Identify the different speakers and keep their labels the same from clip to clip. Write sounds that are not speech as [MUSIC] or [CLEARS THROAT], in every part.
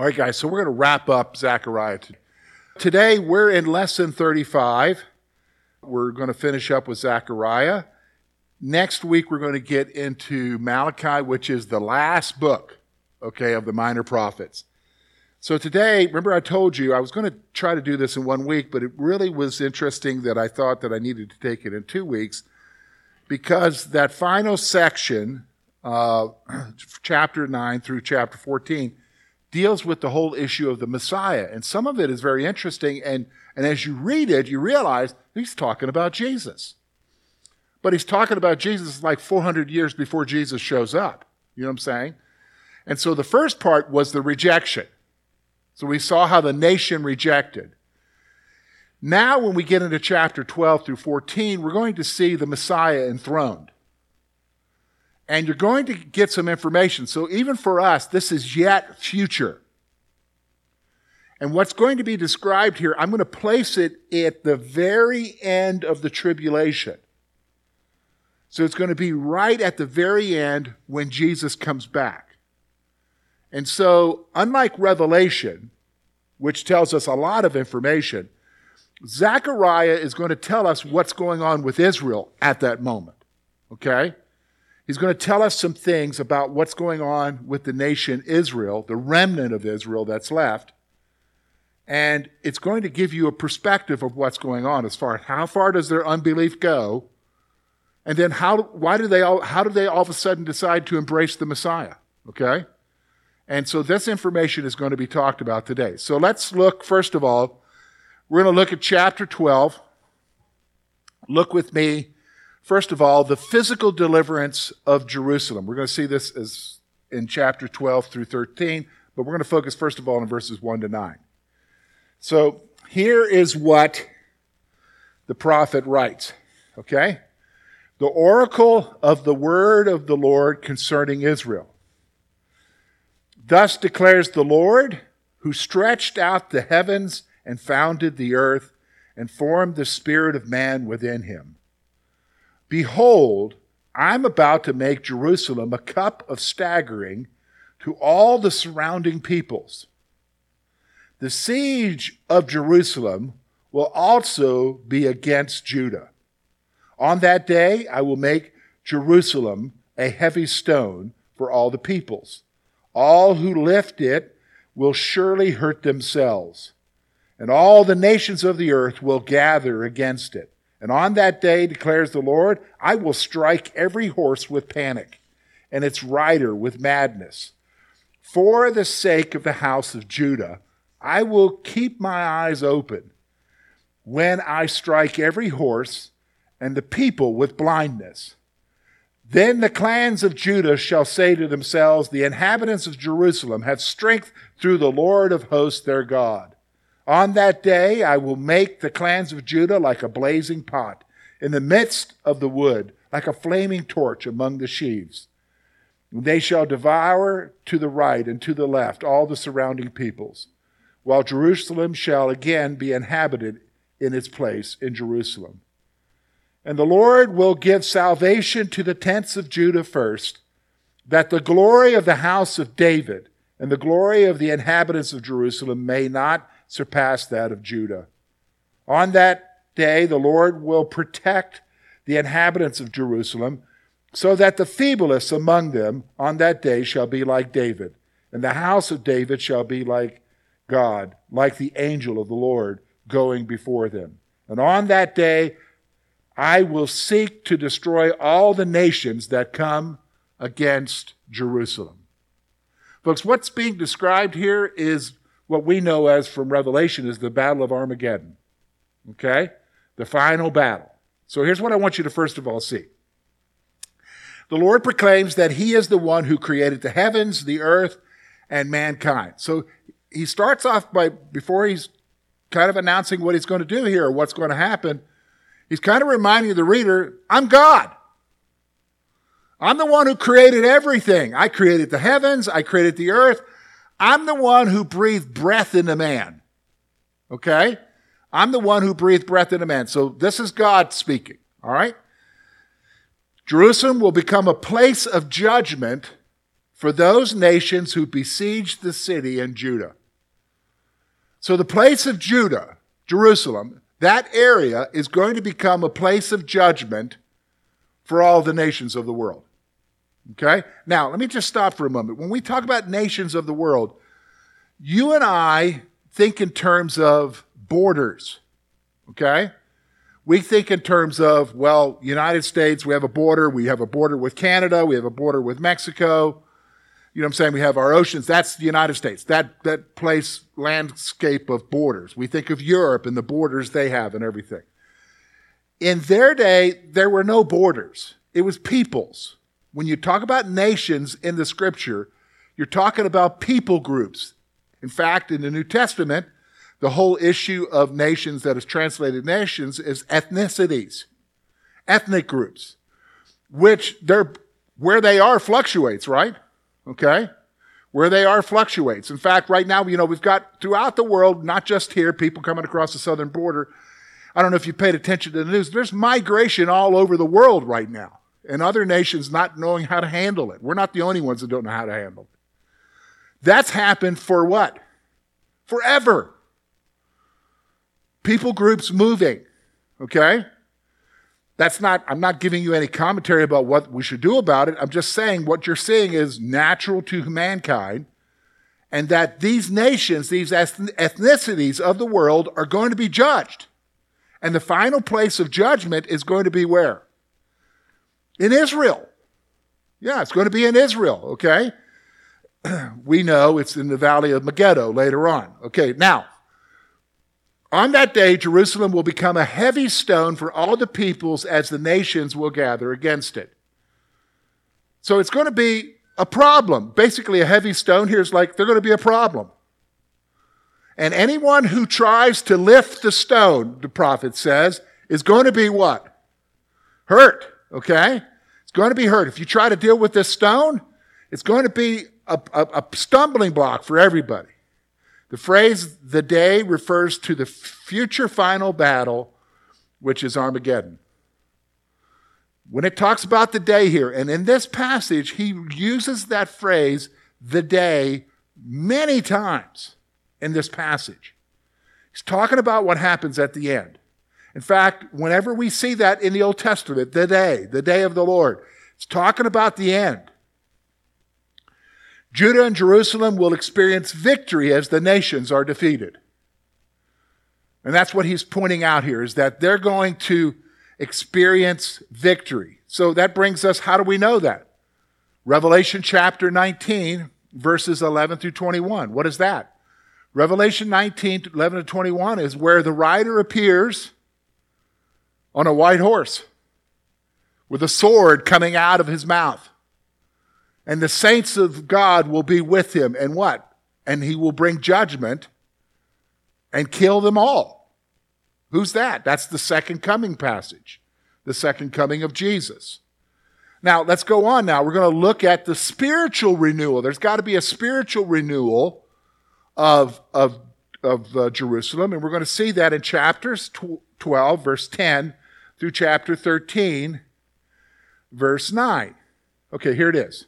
Speaker 1: All right, guys, so we're going to wrap up Zechariah. Today, we're in lesson 35. We're going to finish up with Zechariah. Next week, we're going to get into Malachi, which is the last book, okay, of the minor prophets. So today, remember I told you I was going to try to do this in one week, but it really was interesting that I thought that I needed to take it in two weeks because that final section, uh, [CLEARS THROAT] chapter 9 through chapter 14, deals with the whole issue of the Messiah. And some of it is very interesting. And, and as you read it, you realize he's talking about Jesus. But he's talking about Jesus like 400 years before Jesus shows up. You know what I'm saying? And so the first part was the rejection. So we saw how the nation rejected. Now, when we get into chapter 12 through 14, we're going to see the Messiah enthroned. And you're going to get some information. So, even for us, this is yet future. And what's going to be described here, I'm going to place it at the very end of the tribulation. So it's going to be right at the very end when Jesus comes back. And so, unlike Revelation, which tells us a lot of information, Zechariah is going to tell us what's going on with Israel at that moment. Okay? He's going to tell us some things about what's going on with the nation Israel, the remnant of Israel that's left. And it's going to give you a perspective of what's going on as far as how far does their unbelief go and then how, why do they all, how do they all of a sudden decide to embrace the Messiah? Okay? And so this information is going to be talked about today. So let's look, first of all, we're going to look at chapter 12. Look with me, first of all, the physical deliverance of Jerusalem. We're going to see this as in chapter 12 through 13, but we're going to focus, first of all, on verses 1 to 9. So here is what the prophet writes, okay? the oracle of the word of the Lord concerning Israel. Thus declares the Lord, who stretched out the heavens and founded the earth and formed the spirit of man within him. Behold, I'm about to make Jerusalem a cup of staggering to all the surrounding peoples. The siege of Jerusalem will also be against Judah. On that day, I will make Jerusalem a heavy stone for all the peoples. All who lift it will surely hurt themselves, and all the nations of the earth will gather against it. And on that day, declares the Lord, I will strike every horse with panic, and its rider with madness. For the sake of the house of Judah, I will keep my eyes open when I strike every horse and the people with blindness. Then the clans of Judah shall say to themselves, The inhabitants of Jerusalem have strength through the Lord of hosts their God. On that day I will make the clans of Judah like a blazing pot, in the midst of the wood, like a flaming torch among the sheaves. They shall devour to the right and to the left all the surrounding peoples, while Jerusalem shall again be inhabited in its place in Jerusalem. And the Lord will give salvation to the tents of Judah first, that the glory of the house of David and the glory of the inhabitants of Jerusalem may not surpass that of Judah. On that day, the Lord will protect the inhabitants of Jerusalem, so that the feeblest among them on that day shall be like David, and the house of David shall be like God, like the angel of the Lord going before them. And on that day, I will seek to destroy all the nations that come against Jerusalem. Folks, what's being described here is what we know as from Revelation is the Battle of Armageddon. Okay? The final battle. So here's what I want you to first of all see. The Lord proclaims that He is the one who created the heavens, the earth, and mankind. So he starts off by, before he's kind of announcing what he's going to do here or what's going to happen, He's kind of reminding the reader, I'm God. I'm the one who created everything. I created the heavens. I created the earth. I'm the one who breathed breath into man. Okay? I'm the one who breathed breath into man. So this is God speaking. All right? Jerusalem will become a place of judgment for those nations who besieged the city in Judah. So the place of Judah, Jerusalem, that area is going to become a place of judgment for all the nations of the world. Okay? Now, let me just stop for a moment. When we talk about nations of the world, you and I think in terms of borders. Okay? We think in terms of, well, United States, we have a border. We have a border with Canada. We have a border with Mexico. You know what I'm saying? We have our oceans. That's the United States. That, that place, landscape of borders. We think of Europe and the borders they have and everything. In their day, there were no borders. It was peoples. When you talk about nations in the scripture, you're talking about people groups. In fact, in the New Testament, the whole issue of nations that is translated nations is ethnicities, ethnic groups, which they're, where they are fluctuates, right? Okay? Where they are fluctuates. In fact, right now, you know, we've got throughout the world, not just here, people coming across the southern border. I don't know if you paid attention to the news. There's migration all over the world right now, and other nations not knowing how to handle it. We're not the only ones that don't know how to handle it. That's happened for what? Forever. People groups moving. Okay? That's not, I'm not giving you any commentary about what we should do about it. I'm just saying what you're seeing is natural to mankind, and that these nations, these ethnicities of the world are going to be judged. And the final place of judgment is going to be where? In Israel. Yeah, it's going to be in Israel, okay? [CLEARS THROAT] we know it's in the valley of Megiddo later on. Okay, now, on that day, Jerusalem will become a heavy stone for all the peoples as the nations will gather against it. So it's going to be a problem. Basically, a heavy stone here is like they're going to be a problem. And anyone who tries to lift the stone, the prophet says, is going to be what? Hurt, okay? It's going to be hurt. If you try to deal with this stone, it's going to be a, a, a stumbling block for everybody. The phrase the day refers to the future final battle, which is Armageddon. When it talks about the day here, and in this passage, he uses that phrase, the day, many times in this passage. He's talking about what happens at the end. In fact, whenever we see that in the Old Testament, the day, the day of the Lord, it's talking about the end. Judah and Jerusalem will experience victory as the nations are defeated. And that's what he's pointing out here is that they're going to experience victory. So that brings us, how do we know that? Revelation chapter 19, verses 11 through 21. What is that? Revelation 19, 11 to 21 is where the rider appears on a white horse with a sword coming out of his mouth. And the saints of God will be with him. And what? And he will bring judgment and kill them all. Who's that? That's the second coming passage, the second coming of Jesus. Now, let's go on now. We're going to look at the spiritual renewal. There's got to be a spiritual renewal of, of, of uh, Jerusalem, and we're going to see that in chapters 12, verse 10, through chapter 13, verse 9. Okay, here it is.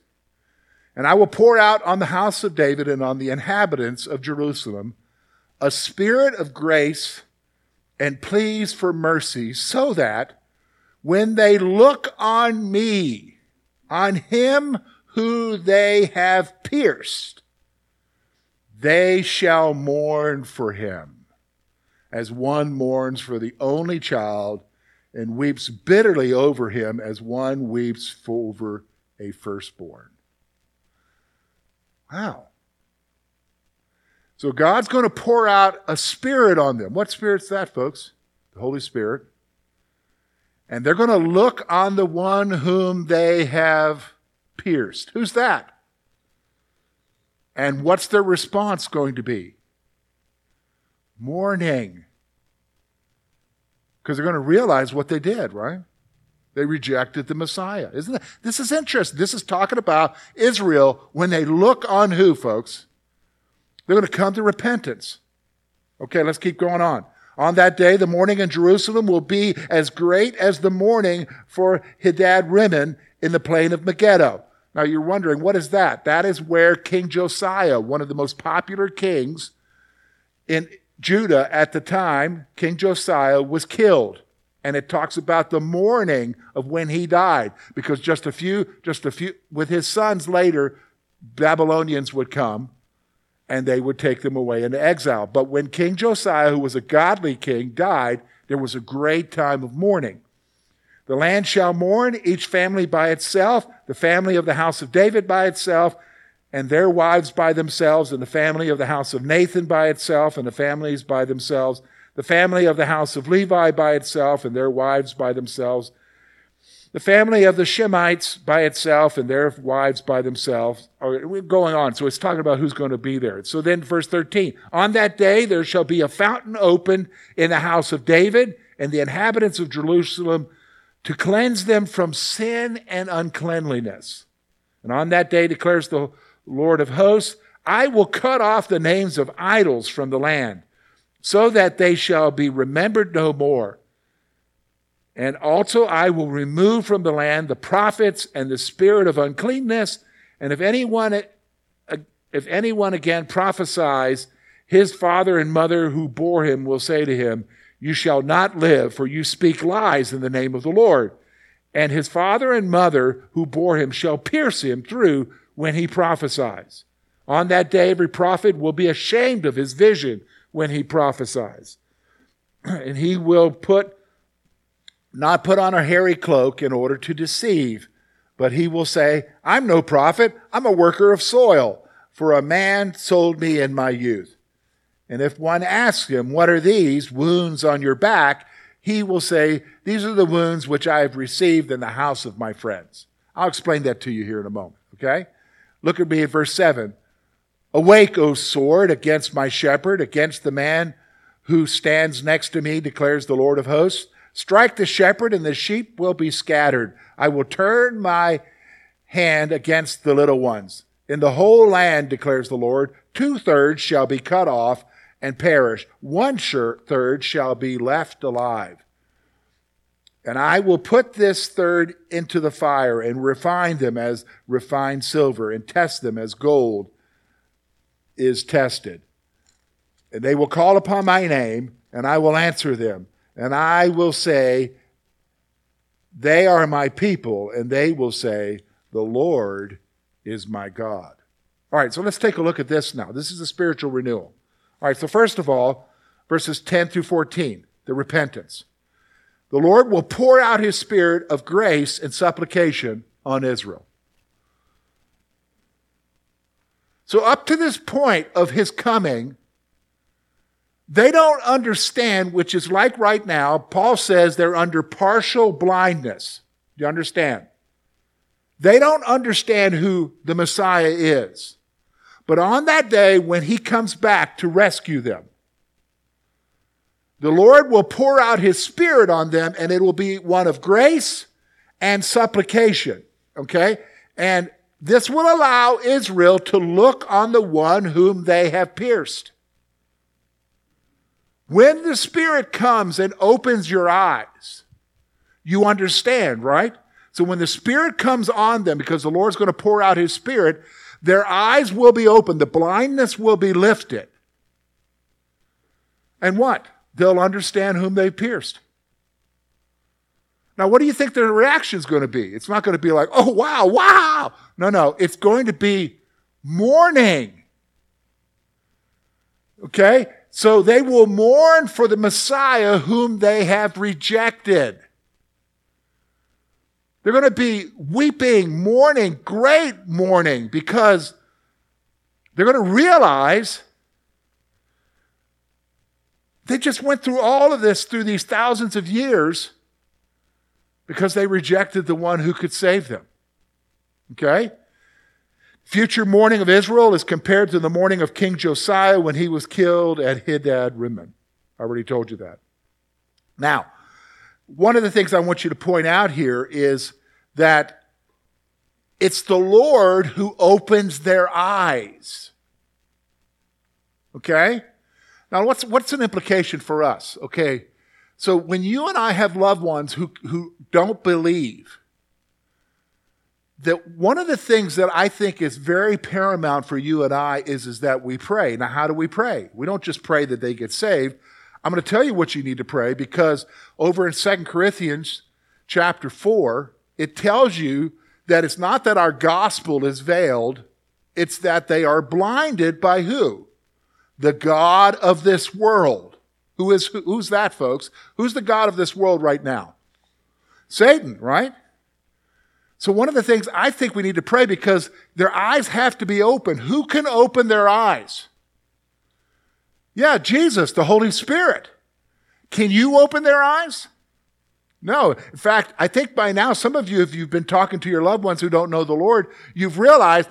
Speaker 1: And I will pour out on the house of David and on the inhabitants of Jerusalem a spirit of grace and pleas for mercy, so that when they look on me, on him who they have pierced, they shall mourn for him, as one mourns for the only child and weeps bitterly over him as one weeps over a firstborn. Wow. So God's going to pour out a spirit on them. What spirit's that, folks? The Holy Spirit. And they're going to look on the one whom they have pierced. Who's that? And what's their response going to be? Mourning. Because they're going to realize what they did, right? They rejected the Messiah. Isn't that? This is interesting. This is talking about Israel when they look on who, folks? They're going to come to repentance. Okay, let's keep going on. On that day, the mourning in Jerusalem will be as great as the mourning for Hadad Rimmon in the plain of Megiddo. Now you're wondering, what is that? That is where King Josiah, one of the most popular kings in Judah at the time, King Josiah, was killed. And it talks about the mourning of when he died, because just a few, just a few, with his sons later, Babylonians would come and they would take them away into exile. But when King Josiah, who was a godly king, died, there was a great time of mourning. The land shall mourn, each family by itself, the family of the house of David by itself, and their wives by themselves, and the family of the house of Nathan by itself, and the families by themselves, the family of the house of Levi by itself, and their wives by themselves, the family of the Shimeites by itself, and their wives by themselves. Oh, we're going on. So it's talking about who's going to be there. So then, verse 13 On that day there shall be a fountain opened in the house of David, and the inhabitants of Jerusalem to cleanse them from sin and uncleanliness. And on that day declares the Lord of hosts, I will cut off the names of idols from the land, so that they shall be remembered no more. And also I will remove from the land the prophets and the spirit of uncleanness. And if anyone, if anyone again prophesies, his father and mother who bore him will say to him, You shall not live, for you speak lies in the name of the Lord. And his father and mother who bore him shall pierce him through when he prophesies. On that day, every prophet will be ashamed of his vision when he prophesies. [CLEARS THROAT] and he will put, not put on a hairy cloak in order to deceive, but he will say, I'm no prophet, I'm a worker of soil, for a man sold me in my youth. And if one asks him, What are these wounds on your back? he will say, These are the wounds which I have received in the house of my friends. I'll explain that to you here in a moment, okay? Look at me at verse 7. Awake, O sword, against my shepherd, against the man who stands next to me, declares the Lord of hosts. Strike the shepherd, and the sheep will be scattered. I will turn my hand against the little ones. In the whole land, declares the Lord, two thirds shall be cut off and perish. One third shall be left alive. And I will put this third into the fire and refine them as refined silver and test them as gold is tested. And they will call upon my name, and I will answer them. And I will say, They are my people, and they will say, The Lord is my God. All right, so let's take a look at this now. This is a spiritual renewal. All right, so first of all, verses 10 through 14, the repentance. The Lord will pour out his spirit of grace and supplication on Israel. So, up to this point of his coming, they don't understand, which is like right now, Paul says they're under partial blindness. Do you understand? They don't understand who the Messiah is. But on that day, when he comes back to rescue them, the Lord will pour out his spirit on them and it will be one of grace and supplication. Okay? And this will allow Israel to look on the one whom they have pierced. When the Spirit comes and opens your eyes, you understand, right? So when the Spirit comes on them, because the Lord's going to pour out His Spirit, their eyes will be opened, the blindness will be lifted. And what? They'll understand whom they pierced. Now, what do you think their reaction is going to be? It's not going to be like, oh, wow, wow. No, no, it's going to be mourning. Okay? So they will mourn for the Messiah whom they have rejected. They're going to be weeping, mourning, great mourning, because they're going to realize they just went through all of this through these thousands of years because they rejected the one who could save them. Okay? Future mourning of Israel is compared to the mourning of King Josiah when he was killed at Hadad Rimmon. I already told you that. Now, one of the things I want you to point out here is that it's the Lord who opens their eyes. Okay? Now, what's, what's an implication for us? Okay, so when you and I have loved ones who, who don't believe, that one of the things that I think is very paramount for you and I is, is that we pray. Now, how do we pray? We don't just pray that they get saved. I'm going to tell you what you need to pray because over in 2 Corinthians chapter 4, it tells you that it's not that our gospel is veiled, it's that they are blinded by who? The God of this world. Who is, who's that, folks? Who's the God of this world right now? Satan, right? So one of the things I think we need to pray because their eyes have to be open. Who can open their eyes? Yeah, Jesus, the Holy Spirit. Can you open their eyes? No. In fact, I think by now, some of you, if you've been talking to your loved ones who don't know the Lord, you've realized,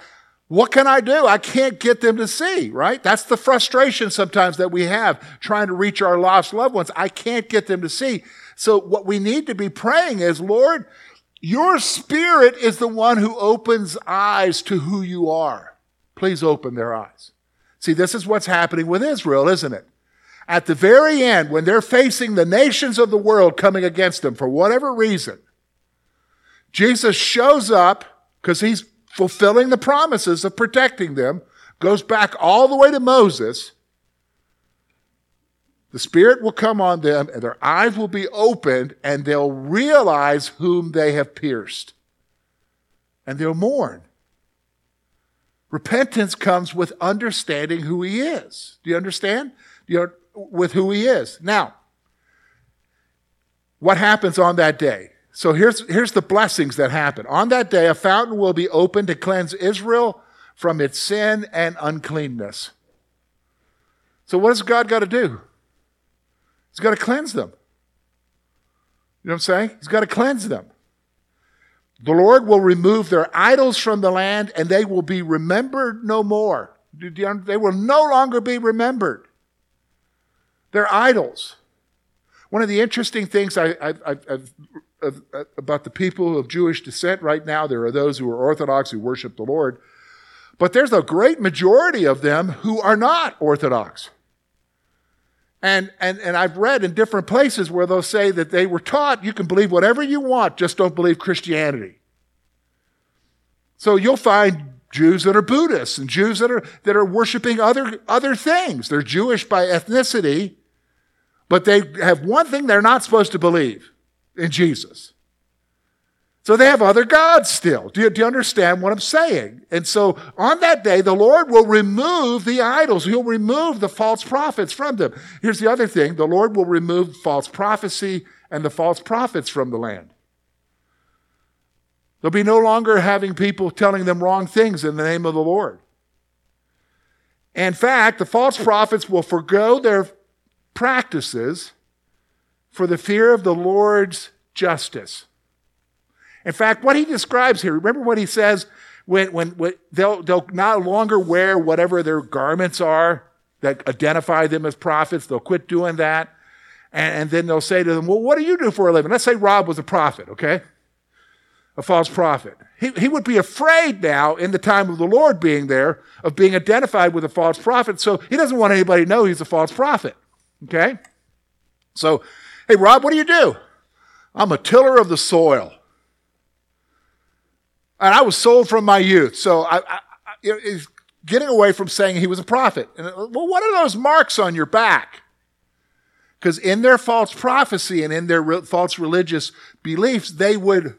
Speaker 1: what can I do? I can't get them to see, right? That's the frustration sometimes that we have trying to reach our lost loved ones. I can't get them to see. So what we need to be praying is, Lord, your spirit is the one who opens eyes to who you are. Please open their eyes. See, this is what's happening with Israel, isn't it? At the very end, when they're facing the nations of the world coming against them for whatever reason, Jesus shows up because he's fulfilling the promises of protecting them, goes back all the way to Moses. The Spirit will come on them, and their eyes will be opened, and they'll realize whom they have pierced. And they'll mourn. Repentance comes with understanding who He is. Do you understand? You with who He is. Now, what happens on that day? So here's, here's the blessings that happen. On that day, a fountain will be opened to cleanse Israel from its sin and uncleanness. So what does God got to do? He's got to cleanse them. You know what I'm saying? He's got to cleanse them. The Lord will remove their idols from the land and they will be remembered no more. They will no longer be remembered. They're idols. One of the interesting things I, have of, uh, about the people of Jewish descent right now. There are those who are Orthodox who worship the Lord, but there's a great majority of them who are not Orthodox. And, and, and I've read in different places where they'll say that they were taught you can believe whatever you want, just don't believe Christianity. So you'll find Jews that are Buddhists and Jews that are, that are worshiping other, other things. They're Jewish by ethnicity, but they have one thing they're not supposed to believe in Jesus. So they have other gods still. Do you, do you, understand what I'm saying? And so on that day, the Lord will remove the idols. He'll remove the false prophets from them. Here's the other thing the Lord will remove false prophecy and the false prophets from the land. There'll be no longer having people telling them wrong things in the name of the Lord. In fact, the false prophets will forego their practices for the fear of the Lord's justice. In fact, what he describes here, remember what he says when, when, when they'll, they'll no longer wear whatever their garments are that identify them as prophets. They'll quit doing that. And, and then they'll say to them, Well, what do you do for a living? Let's say Rob was a prophet, okay? A false prophet. He, he would be afraid now, in the time of the Lord being there, of being identified with a false prophet. So he doesn't want anybody to know he's a false prophet, okay? So Hey, Rob, what do you do? I'm a tiller of the soil. And I was sold from my youth. So I, I, I getting away from saying he was a prophet. And, uh, well, what are those marks on your back? Because in their false prophecy and in their re- false religious beliefs, they would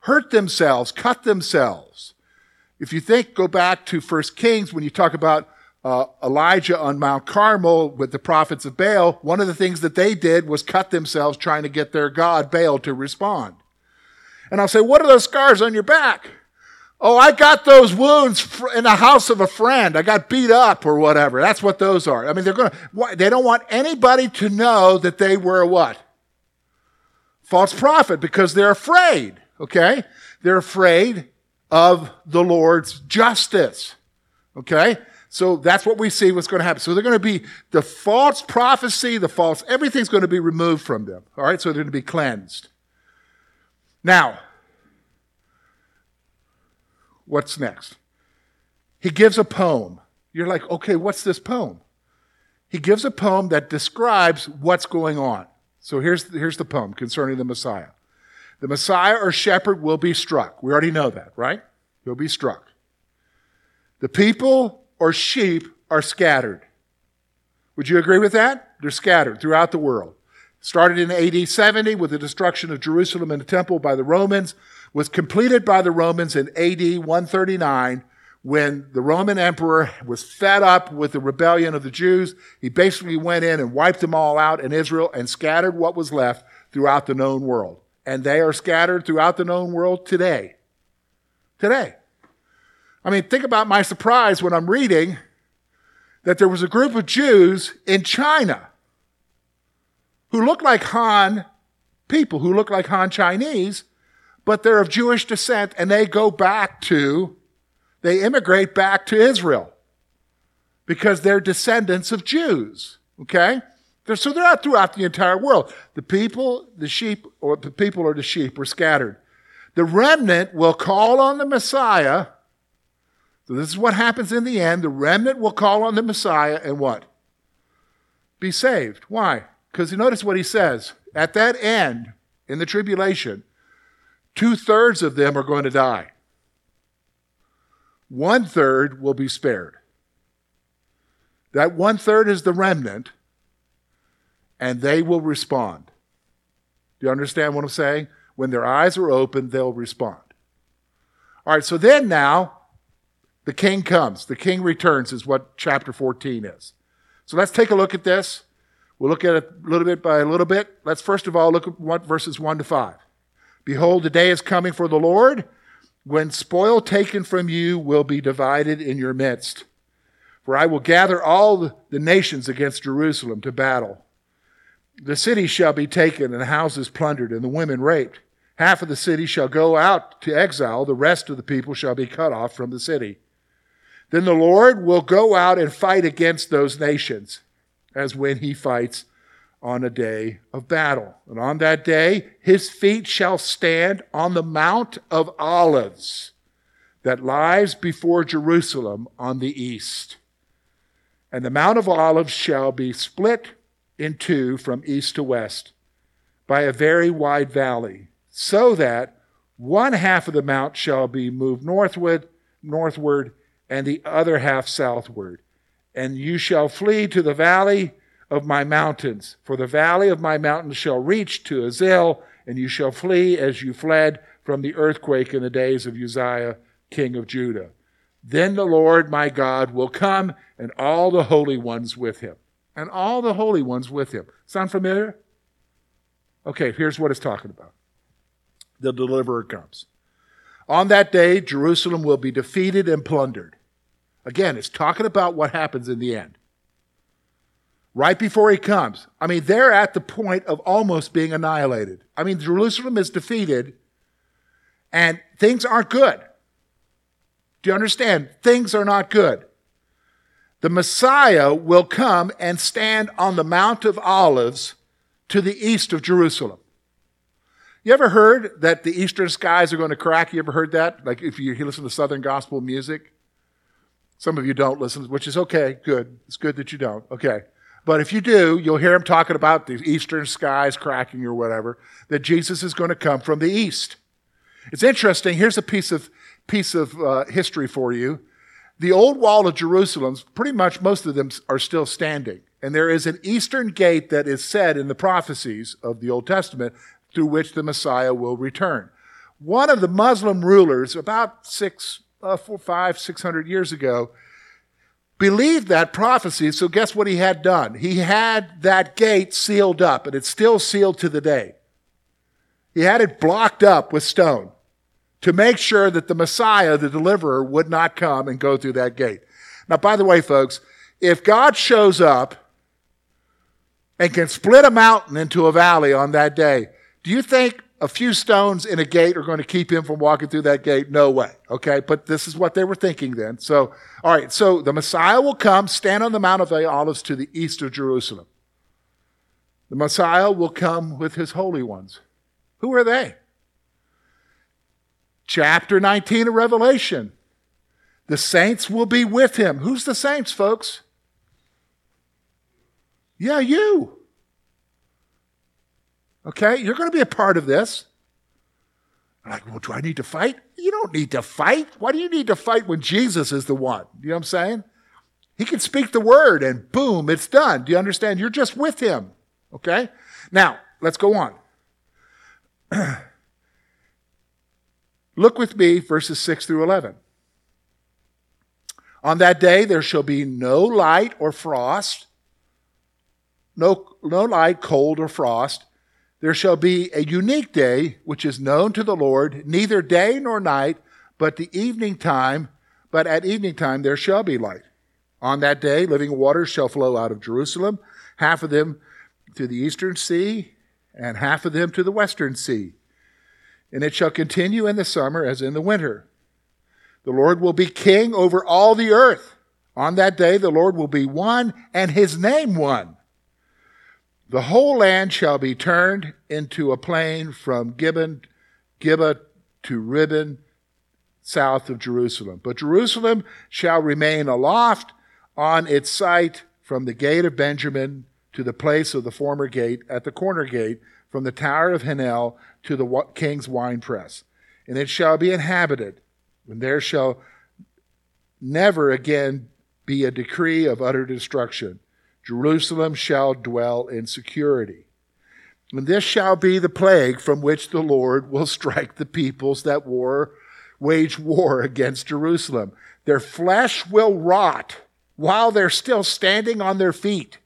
Speaker 1: hurt themselves, cut themselves. If you think, go back to First Kings when you talk about uh, Elijah on Mount Carmel with the prophets of Baal, one of the things that they did was cut themselves trying to get their God, Baal, to respond. And I'll say, What are those scars on your back? Oh, I got those wounds in the house of a friend. I got beat up or whatever. That's what those are. I mean, they're going to, they don't want anybody to know that they were what? False prophet because they're afraid, okay? They're afraid of the Lord's justice, okay? So that's what we see what's going to happen. So they're going to be the false prophecy, the false, everything's going to be removed from them. All right, so they're going to be cleansed. Now, what's next? He gives a poem. You're like, okay, what's this poem? He gives a poem that describes what's going on. So here's, here's the poem concerning the Messiah. The Messiah or shepherd will be struck. We already know that, right? He'll be struck. The people or sheep are scattered. Would you agree with that? They're scattered throughout the world. Started in AD 70 with the destruction of Jerusalem and the temple by the Romans, was completed by the Romans in AD 139 when the Roman emperor was fed up with the rebellion of the Jews. He basically went in and wiped them all out in Israel and scattered what was left throughout the known world. And they are scattered throughout the known world today. Today. I mean, think about my surprise when I'm reading that there was a group of Jews in China who look like Han people, who look like Han Chinese, but they're of Jewish descent and they go back to, they immigrate back to Israel because they're descendants of Jews. Okay? They're, so they're out throughout the entire world. The people, the sheep, or the people or the sheep were scattered. The remnant will call on the Messiah. So this is what happens in the end. The remnant will call on the Messiah and what? Be saved. Why? Because you notice what he says. At that end, in the tribulation, two thirds of them are going to die. One third will be spared. That one third is the remnant, and they will respond. Do you understand what I'm saying? When their eyes are open, they'll respond. All right, so then now, the king comes. The king returns, is what chapter 14 is. So let's take a look at this. We'll look at it a little bit by a little bit. Let's first of all look at what verses 1 to 5. Behold, the day is coming for the Lord when spoil taken from you will be divided in your midst. For I will gather all the nations against Jerusalem to battle. The city shall be taken, and houses plundered, and the women raped. Half of the city shall go out to exile, the rest of the people shall be cut off from the city. Then the Lord will go out and fight against those nations as when he fights on a day of battle. And on that day, his feet shall stand on the Mount of Olives that lies before Jerusalem on the east. And the Mount of Olives shall be split in two from east to west by a very wide valley, so that one half of the mount shall be moved northward, northward, and the other half southward. And you shall flee to the valley of my mountains. For the valley of my mountains shall reach to Azal, and you shall flee as you fled from the earthquake in the days of Uzziah, king of Judah. Then the Lord my God will come, and all the holy ones with him. And all the holy ones with him. Sound familiar? Okay, here's what it's talking about. The deliverer comes. On that day, Jerusalem will be defeated and plundered. Again, it's talking about what happens in the end right before he comes. I mean, they're at the point of almost being annihilated. I mean, Jerusalem is defeated and things aren't good. Do you understand? Things are not good. The Messiah will come and stand on the Mount of Olives to the east of Jerusalem. You ever heard that the eastern skies are going to crack? You ever heard that? Like if you listen to Southern gospel music? Some of you don't listen, which is okay, good. It's good that you don't. Okay. But if you do, you'll hear him talking about the eastern skies cracking or whatever, that Jesus is going to come from the east. It's interesting. Here's a piece of, piece of uh, history for you. The old wall of Jerusalem, pretty much most of them are still standing. And there is an eastern gate that is said in the prophecies of the Old Testament through which the Messiah will return. One of the Muslim rulers, about six, uh, four, five, six hundred years ago, believed that prophecy. So guess what he had done? He had that gate sealed up, and it's still sealed to the day. He had it blocked up with stone to make sure that the Messiah, the deliverer, would not come and go through that gate. Now, by the way, folks, if God shows up and can split a mountain into a valley on that day, do you think a few stones in a gate are going to keep him from walking through that gate. No way. Okay. But this is what they were thinking then. So, all right. So the Messiah will come, stand on the Mount of Olives to the east of Jerusalem. The Messiah will come with his holy ones. Who are they? Chapter 19 of Revelation. The saints will be with him. Who's the saints, folks? Yeah, you. Okay? You're going to be a part of this. I'm like, well, do I need to fight? You don't need to fight. Why do you need to fight when Jesus is the one? You know what I'm saying? He can speak the word and boom, it's done. Do you understand? You're just with him. Okay? Now, let's go on. [CLEARS THROAT] Look with me, verses 6 through 11. On that day there shall be no light or frost, no, no light, cold, or frost. There shall be a unique day which is known to the Lord, neither day nor night, but the evening time, but at evening time there shall be light. On that day living waters shall flow out of Jerusalem, half of them to the eastern sea, and half of them to the western sea. And it shall continue in the summer as in the winter. The Lord will be king over all the earth. On that day, the Lord will be one and his name one. The whole land shall be turned into a plain from Gibbon, Gibeah to Ribon, south of Jerusalem. But Jerusalem shall remain aloft on its site from the gate of Benjamin to the place of the former gate at the corner gate, from the tower of Hanel to the king's winepress. And it shall be inhabited and there shall never again be a decree of utter destruction. Jerusalem shall dwell in security. And this shall be the plague from which the Lord will strike the peoples that war, wage war against Jerusalem. Their flesh will rot while they're still standing on their feet.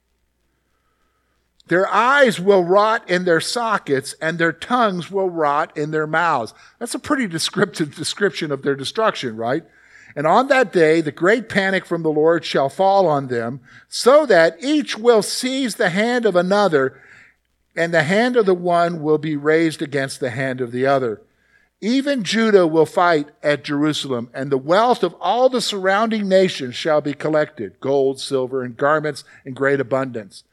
Speaker 1: Their eyes will rot in their sockets and their tongues will rot in their mouths. That's a pretty descriptive description of their destruction, right? And on that day, the great panic from the Lord shall fall on them, so that each will seize the hand of another, and the hand of the one will be raised against the hand of the other. Even Judah will fight at Jerusalem, and the wealth of all the surrounding nations shall be collected gold, silver, and garments in great abundance.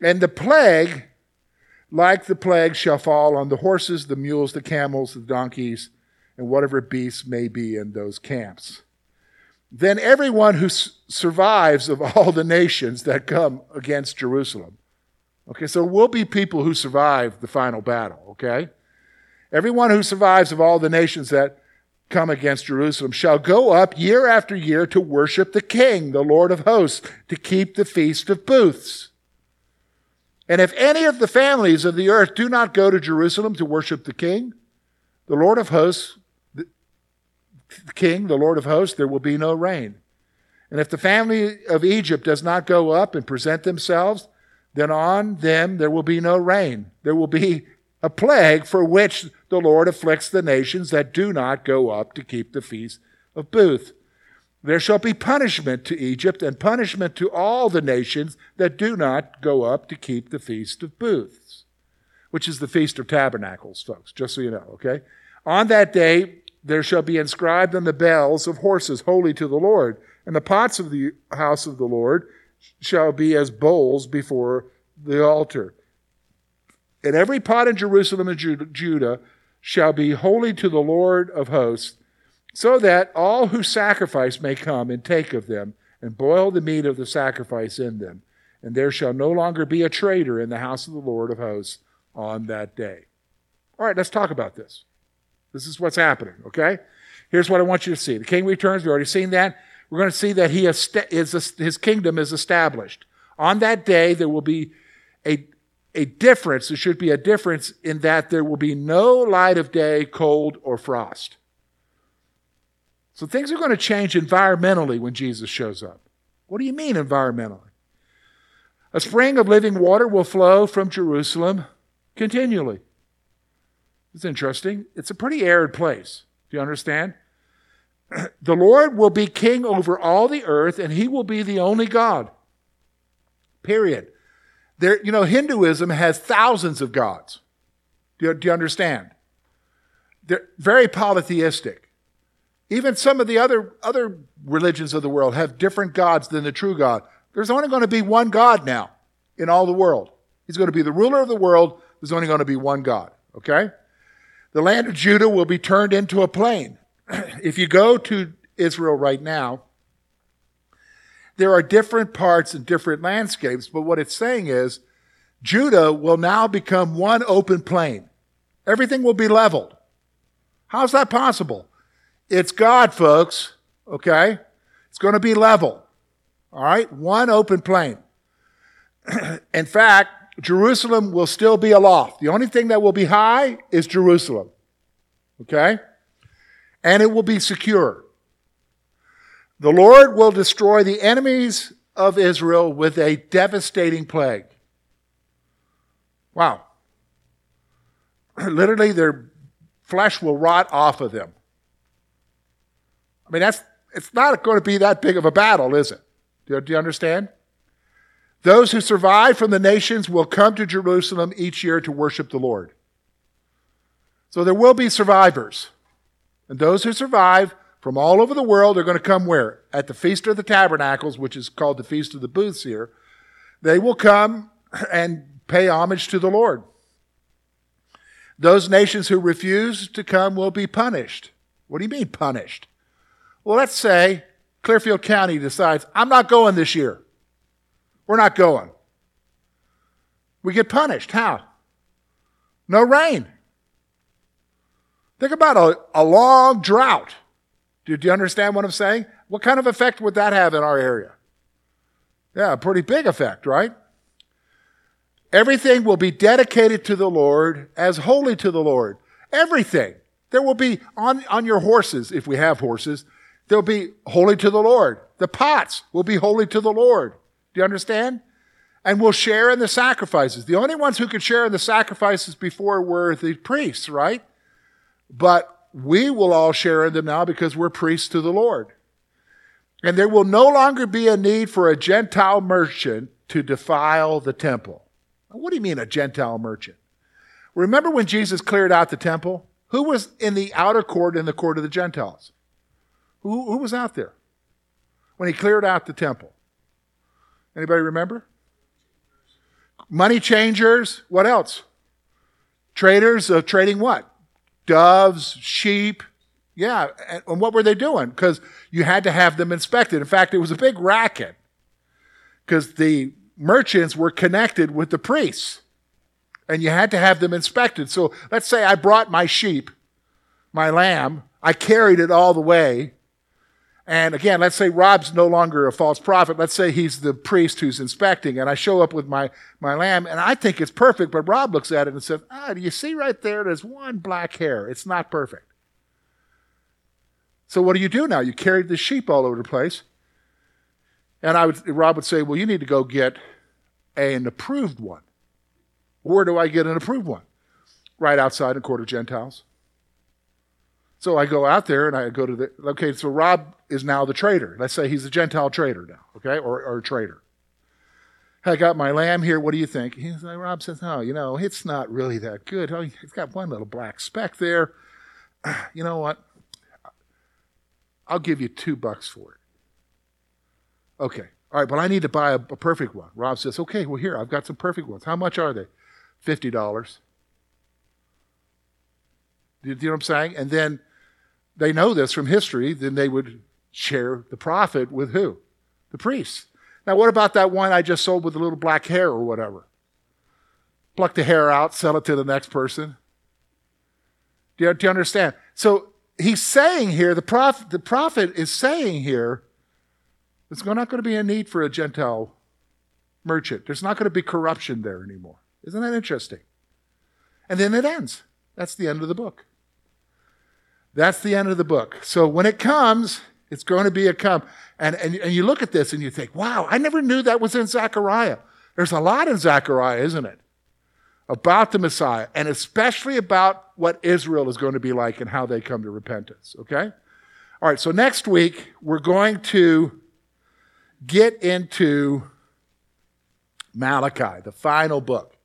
Speaker 1: And the plague, like the plague, shall fall on the horses, the mules, the camels, the donkeys, and whatever beasts may be in those camps. Then everyone who survives of all the nations that come against Jerusalem. Okay, so we'll be people who survive the final battle, okay? Everyone who survives of all the nations that come against Jerusalem shall go up year after year to worship the King, the Lord of hosts, to keep the feast of booths. And if any of the families of the earth do not go to Jerusalem to worship the king, the Lord of hosts, king, the Lord of hosts, there will be no rain. And if the family of Egypt does not go up and present themselves, then on them there will be no rain. There will be a plague for which the Lord afflicts the nations that do not go up to keep the feast of booth. There shall be punishment to Egypt and punishment to all the nations that do not go up to keep the Feast of Booths, which is the Feast of Tabernacles, folks, just so you know, okay? On that day, there shall be inscribed on the bells of horses holy to the Lord, and the pots of the house of the Lord shall be as bowls before the altar. And every pot in Jerusalem and Judah shall be holy to the Lord of hosts so that all who sacrifice may come and take of them, and boil the meat of the sacrifice in them. And there shall no longer be a traitor in the house of the Lord of hosts on that day. All right, let's talk about this. This is what's happening, okay? Here's what I want you to see. The king returns. We've already seen that. We're going to see that he is, his kingdom is established. On that day, there will be a, a difference. There should be a difference in that there will be no light of day, cold, or frost. So things are going to change environmentally when Jesus shows up. What do you mean environmentally? A spring of living water will flow from Jerusalem continually. It's interesting. It's a pretty arid place. Do you understand? [CLEARS THROAT] The Lord will be king over all the earth, and he will be the only God. Period. There, you know, Hinduism has thousands of gods. Do you, do you understand? They're very polytheistic. Even some of the other, other religions of the world have different gods than the true God. There's only going to be one God now in all the world. He's going to be the ruler of the world. There's only going to be one God. Okay? The land of Judah will be turned into a plain. [CLEARS THROAT] if you go to Israel right now, there are different parts and different landscapes, but what it's saying is Judah will now become one open plain. Everything will be leveled. How's that possible? It's God, folks, okay? It's going to be level, all right? One open plain. [CLEARS THROAT] In fact, Jerusalem will still be aloft. The only thing that will be high is Jerusalem, okay? And it will be secure. The Lord will destroy the enemies of Israel with a devastating plague. Wow. [CLEARS THROAT] Literally, their flesh will rot off of them. I mean, that's, it's not going to be that big of a battle, is it? Do do you understand? Those who survive from the nations will come to Jerusalem each year to worship the Lord. So there will be survivors. And those who survive from all over the world are going to come where? At the Feast of the Tabernacles, which is called the Feast of the Booths here. They will come and pay homage to the Lord. Those nations who refuse to come will be punished. What do you mean punished? Well, let's say Clearfield County decides, I'm not going this year. We're not going. We get punished. How? No rain. Think about a, a long drought. Do, do you understand what I'm saying? What kind of effect would that have in our area? Yeah, a pretty big effect, right? Everything will be dedicated to the Lord as holy to the Lord. Everything. There will be on, on your horses, if we have horses, they'll be holy to the Lord. The pots will be holy to the Lord. Do you understand? And we'll share in the sacrifices. The only ones who could share in the sacrifices before were the priests, right? But we will all share in them now because we're priests to the Lord. And there will no longer be a need for a Gentile merchant to defile the temple. What do you mean, a Gentile merchant? Remember when Jesus cleared out the temple? Who was in the outer court in the court of the Gentiles? Who, who was out there when he cleared out the temple? Anybody remember? Money changers. What else? Traders of trading what? Doves, sheep. Yeah. And what were they doing? Because you had to have them inspected. In fact, it was a big racket because the merchants were connected with the priests and you had to have them inspected. So let's say I brought my sheep, my lamb, I carried it all the way. And again, let's say Rob's no longer a false prophet. Let's say he's the priest who's inspecting, and I show up with my, my lamb, and I think it's perfect, but Rob looks at it and says, Ah, do you see right there? There's one black hair. It's not perfect. So what do you do now? You carried the sheep all over the place. And I would, Rob would say, Well, you need to go get an approved one. Where do I get an approved one? Right outside the court of Gentiles. So I go out there and I go to the, okay, so Rob is now the trader. Let's say he's a Gentile trader now, okay, or, or a trader. I got my lamb here. What do you think? He's like, Rob says, oh, you know, it's not really that good. Oh, it's got one little black speck there. [CLEARS THROAT] You know what? I'll give you two bucks for it. Okay. All right, but I need to buy a, a perfect one. Rob says, okay, well, here, I've got some perfect ones. How much are they? $50. Do you, know what I'm saying? And then they know this from history, then they would share the profit with who? The priests. Now, what about that one I just sold with a little black hair or whatever? Pluck the hair out, sell it to the next person. Do you, do you understand? So he's saying here, the prophet, the prophet is saying here, there's not going to be a need for a Gentile merchant. There's not going to be corruption there anymore. Isn't that interesting? And then it ends. That's the end of the book. That's the end of the book. So when it comes, it's going to be a come. And, and, and you look at this and you think, wow, I never knew that was in Zechariah. There's a lot in Zechariah, isn't it? About the Messiah, and especially about what Israel is going to be like and how they come to repentance. Okay? All right, so next week, we're going to get into Malachi, the final book.